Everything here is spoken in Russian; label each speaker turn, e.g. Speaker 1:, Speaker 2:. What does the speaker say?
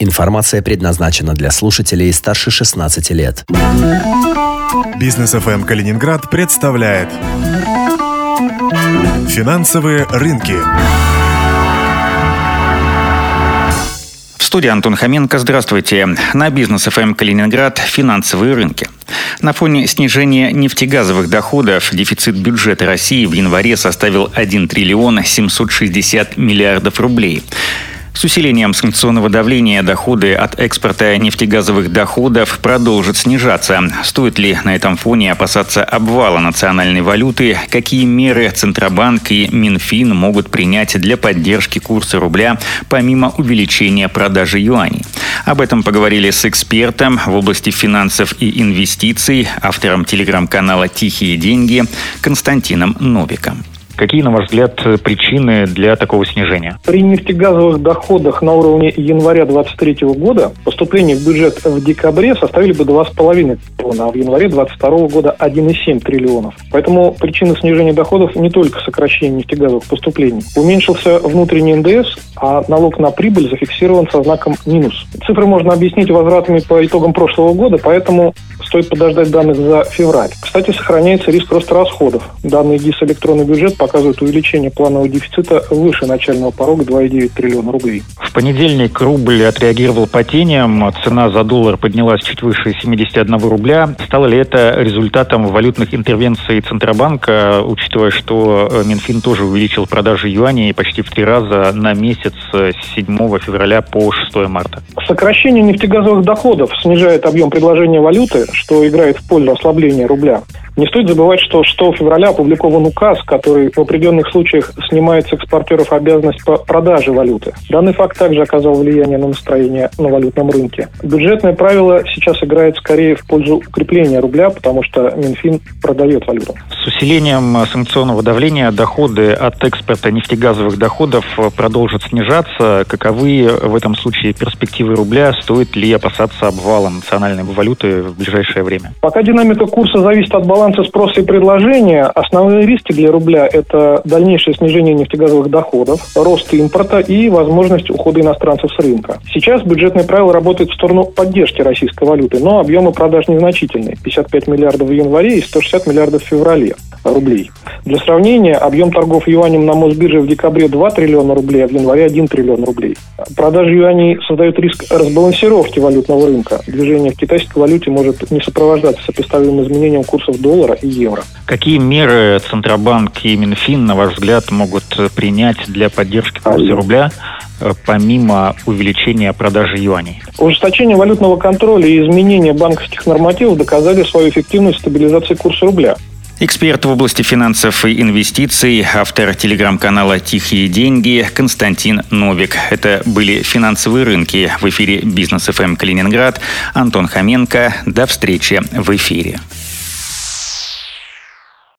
Speaker 1: Информация предназначена для слушателей старше 16 лет.
Speaker 2: Бизнес ФМ Калининград представляет Финансовые рынки.
Speaker 3: В студии Антон Хоменко. Здравствуйте. На бизнес ФМ Калининград финансовые рынки. На фоне снижения нефтегазовых доходов дефицит бюджета России в январе составил 1 триллион 760 миллиардов рублей. С усилением санкционного давления доходы от экспорта нефтегазовых доходов продолжат снижаться. Стоит ли на этом фоне опасаться обвала национальной валюты? Какие меры Центробанк и Минфин могут принять для поддержки курса рубля, помимо увеличения продажи юаней? Об этом поговорили с экспертом в области финансов и инвестиций, автором телеграм-канала «Тихие деньги» Константином Новиком. Какие, на ваш взгляд, причины для такого снижения?
Speaker 4: При нефтегазовых доходах на уровне января 2023 года поступления в бюджет в декабре составили бы 2,5 триллиона, а в январе 2022 года 1,7 триллионов. Поэтому причина снижения доходов не только сокращение нефтегазовых поступлений. Уменьшился внутренний НДС, а налог на прибыль зафиксирован со знаком минус. Цифры можно объяснить возвратами по итогам прошлого года, поэтому стоит подождать данных за февраль. Кстати, сохраняется риск роста расходов. Данные ГИС «Электронный бюджет» показывают увеличение планового дефицита выше начального порога 2,9 триллиона рублей.
Speaker 3: В понедельник рубль отреагировал падением, цена за доллар поднялась чуть выше 71 рубля. Стало ли это результатом валютных интервенций Центробанка, учитывая, что э, Минфин тоже увеличил продажи юаней почти в три раза на месяц с 7 февраля по 6 марта?
Speaker 4: Сокращение нефтегазовых доходов снижает объем предложения валюты, что играет в пользу ослабления рубля. Не стоит забывать, что 6 февраля опубликован указ, который в определенных случаях снимает с экспортеров обязанность по продаже валюты. Данный факт также оказал влияние на настроение на валютном рынке. Бюджетное правило сейчас играет скорее в пользу укрепления рубля, потому что Минфин продает валюту.
Speaker 3: С усилением санкционного давления доходы от экспорта нефтегазовых доходов продолжат снижаться. Каковы в этом случае перспективы рубля? Стоит ли опасаться обвала национальной валюты в ближайшее время?
Speaker 4: Пока динамика курса зависит от баланса баланса спроса и предложения основные риски для рубля – это дальнейшее снижение нефтегазовых доходов, рост импорта и возможность ухода иностранцев с рынка. Сейчас бюджетные правила работают в сторону поддержки российской валюты, но объемы продаж незначительные – 55 миллиардов в январе и 160 миллиардов в феврале рублей. Для сравнения, объем торгов юанем на Мосбирже в декабре 2 триллиона рублей, а в январе 1 триллион рублей. Продажа юаней создает риск разбалансировки валютного рынка. Движение в китайской валюте может не сопровождаться сопоставимым изменением курсов доллара и евро.
Speaker 3: Какие меры Центробанк и Минфин, на ваш взгляд, могут принять для поддержки курса рубля э, помимо увеличения продажи юаней?
Speaker 4: Ужесточение валютного контроля и изменение банковских нормативов доказали свою эффективность стабилизации курса рубля.
Speaker 3: Эксперт в области финансов и инвестиций, автор телеграм-канала «Тихие деньги» Константин Новик. Это были финансовые рынки в эфире «Бизнес ФМ Калининград». Антон Хоменко. До встречи в эфире.